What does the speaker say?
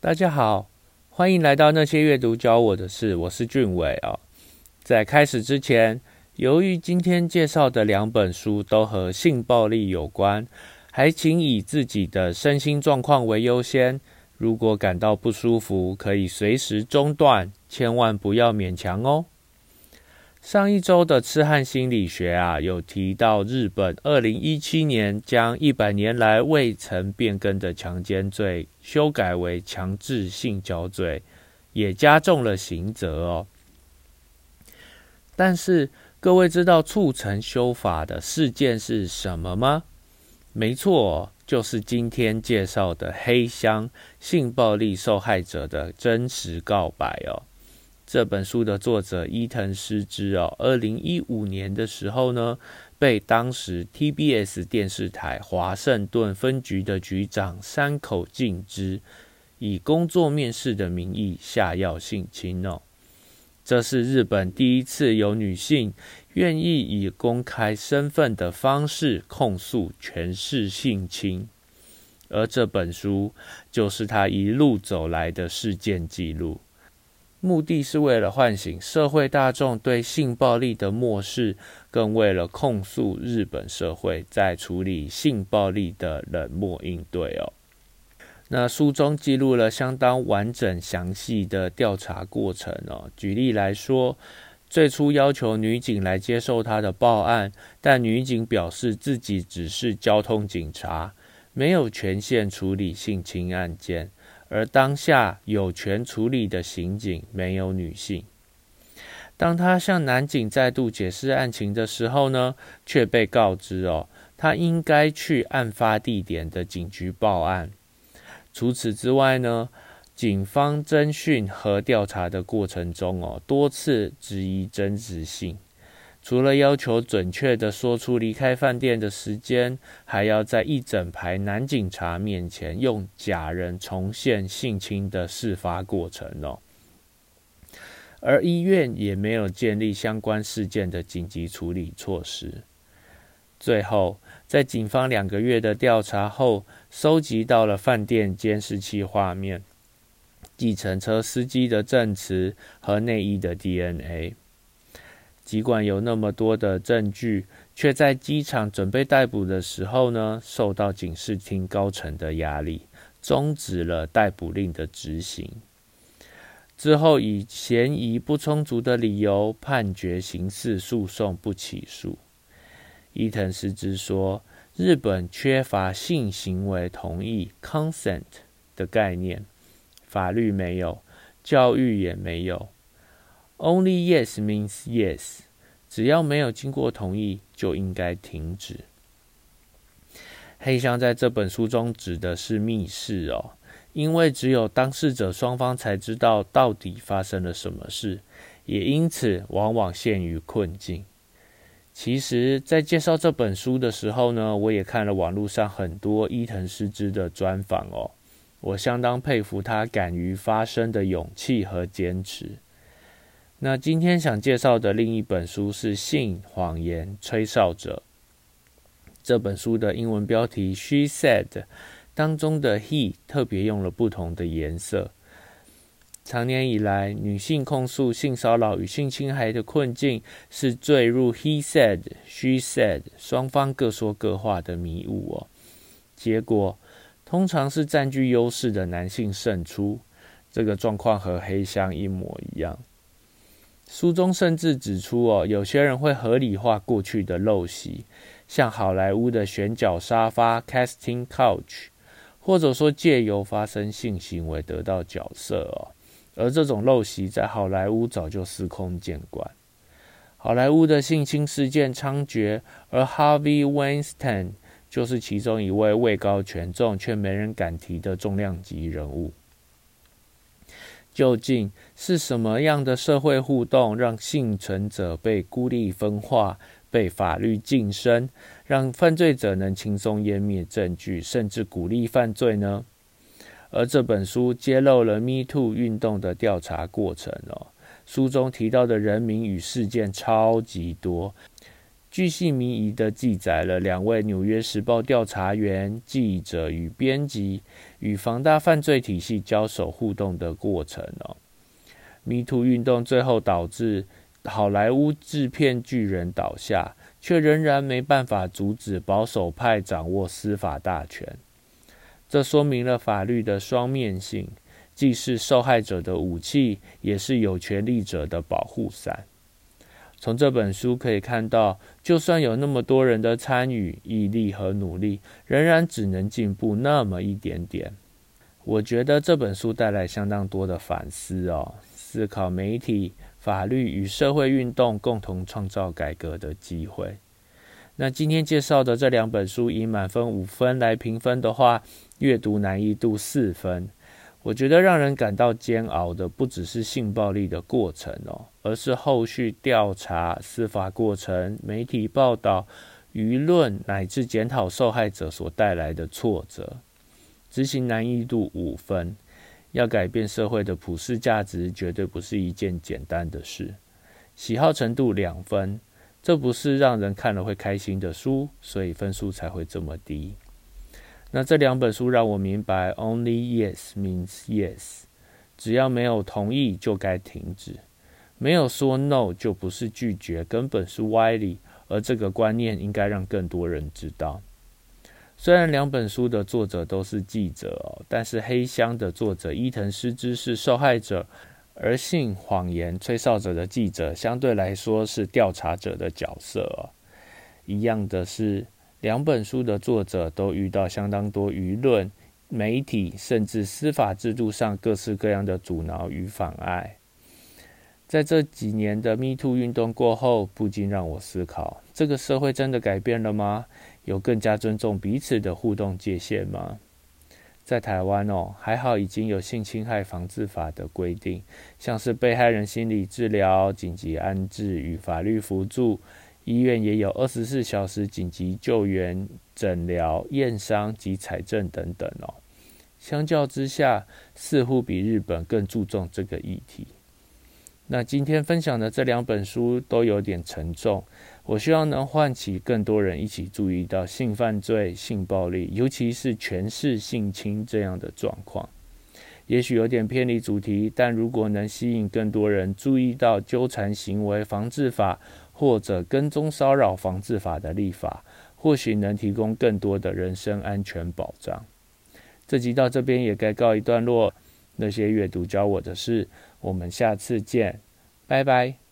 大家好，欢迎来到那些阅读教我的事，我是俊伟啊。在开始之前，由于今天介绍的两本书都和性暴力有关，还请以自己的身心状况为优先。如果感到不舒服，可以随时中断，千万不要勉强哦。上一周的痴汉心理学啊，有提到日本二零一七年将一百年来未曾变更的强奸罪修改为强制性交罪，也加重了刑责哦。但是各位知道促成修法的事件是什么吗？没错，就是今天介绍的黑箱性暴力受害者的真实告白哦。这本书的作者伊藤诗织哦，二零一五年的时候呢，被当时 TBS 电视台华盛顿分局的局长山口敬之以工作面试的名义下药性侵哦。这是日本第一次有女性愿意以公开身份的方式控诉权势性侵，而这本书就是她一路走来的事件记录。目的是为了唤醒社会大众对性暴力的漠视，更为了控诉日本社会在处理性暴力的冷漠应对哦。那书中记录了相当完整详细的调查过程哦。举例来说，最初要求女警来接受他的报案，但女警表示自己只是交通警察，没有权限处理性侵案件。而当下有权处理的刑警没有女性。当他向男警再度解释案情的时候呢，却被告知哦，他应该去案发地点的警局报案。除此之外呢，警方侦讯和调查的过程中哦，多次质疑真实性。除了要求准确的说出离开饭店的时间，还要在一整排男警察面前用假人重现性侵的事发过程哦。而医院也没有建立相关事件的紧急处理措施。最后，在警方两个月的调查后，收集到了饭店监视器画面、计程车司机的证词和内衣的 DNA。尽管有那么多的证据，却在机场准备逮捕的时候呢，受到警视厅高层的压力，终止了逮捕令的执行。之后以嫌疑不充足的理由，判决刑事诉讼不起诉。伊藤实之说，日本缺乏性行为同意 （consent） 的概念，法律没有，教育也没有。Only yes means yes，只要没有经过同意，就应该停止。黑箱在这本书中指的是密室哦，因为只有当事者双方才知道到底发生了什么事，也因此往往陷于困境。其实，在介绍这本书的时候呢，我也看了网络上很多伊藤诗织的专访哦，我相当佩服他敢于发声的勇气和坚持。那今天想介绍的另一本书是《性谎言吹哨者》。这本书的英文标题 “She Said” 当中的 “he” 特别用了不同的颜色。长年以来，女性控诉性骚扰与性侵害的困境是坠入 “he said”、“she said” 双方各说各话的迷雾哦。结果通常是占据优势的男性胜出。这个状况和黑箱一模一样。书中甚至指出，哦，有些人会合理化过去的陋习，像好莱坞的选角沙发 （casting couch），或者说借由发生性行为得到角色哦。而这种陋习在好莱坞早就司空见惯。好莱坞的性侵事件猖獗，而 Harvey Weinstein 就是其中一位位高权重却没人敢提的重量级人物。究竟是什么样的社会互动，让幸存者被孤立分化、被法律晋升，让犯罪者能轻松湮灭证据，甚至鼓励犯罪呢？而这本书揭露了 Me Too 运动的调查过程哦。书中提到的人名与事件超级多，巨细靡遗的记载了两位《纽约时报》调查员、记者与编辑与防大犯罪体系交手互动的过程哦。迷途运动最后导致好莱坞制片巨人倒下，却仍然没办法阻止保守派掌握司法大权。这说明了法律的双面性，既是受害者的武器，也是有权利者的保护伞。从这本书可以看到，就算有那么多人的参与、毅力和努力，仍然只能进步那么一点点。我觉得这本书带来相当多的反思哦，思考媒体、法律与社会运动共同创造改革的机会。那今天介绍的这两本书，以满分五分来评分的话，阅读难易度四分。我觉得让人感到煎熬的，不只是性暴力的过程哦，而是后续调查、司法过程、媒体报道、舆论乃至检讨受害者所带来的挫折。执行难易度五分，要改变社会的普世价值，绝对不是一件简单的事。喜好程度两分。这不是让人看了会开心的书，所以分数才会这么低。那这两本书让我明白，Only yes means yes，只要没有同意就该停止，没有说 no 就不是拒绝，根本是歪理。而这个观念应该让更多人知道。虽然两本书的作者都是记者哦，但是《黑箱》的作者伊藤诗织是受害者。而性谎言吹哨者的记者相对来说是调查者的角色。一样的是，两本书的作者都遇到相当多舆论、媒体甚至司法制度上各式各样的阻挠与妨碍。在这几年的 Me Too 运动过后，不禁让我思考：这个社会真的改变了吗？有更加尊重彼此的互动界限吗？在台湾哦，还好已经有性侵害防治法的规定，像是被害人心理治疗、紧急安置与法律辅助，医院也有二十四小时紧急救援、诊疗、验伤及采证等等哦。相较之下，似乎比日本更注重这个议题。那今天分享的这两本书都有点沉重。我希望能唤起更多人一起注意到性犯罪、性暴力，尤其是权势性侵这样的状况。也许有点偏离主题，但如果能吸引更多人注意到纠缠行为防治法或者跟踪骚扰防治法的立法，或许能提供更多的人身安全保障。这集到这边也该告一段落。那些阅读教我的事，我们下次见，拜拜。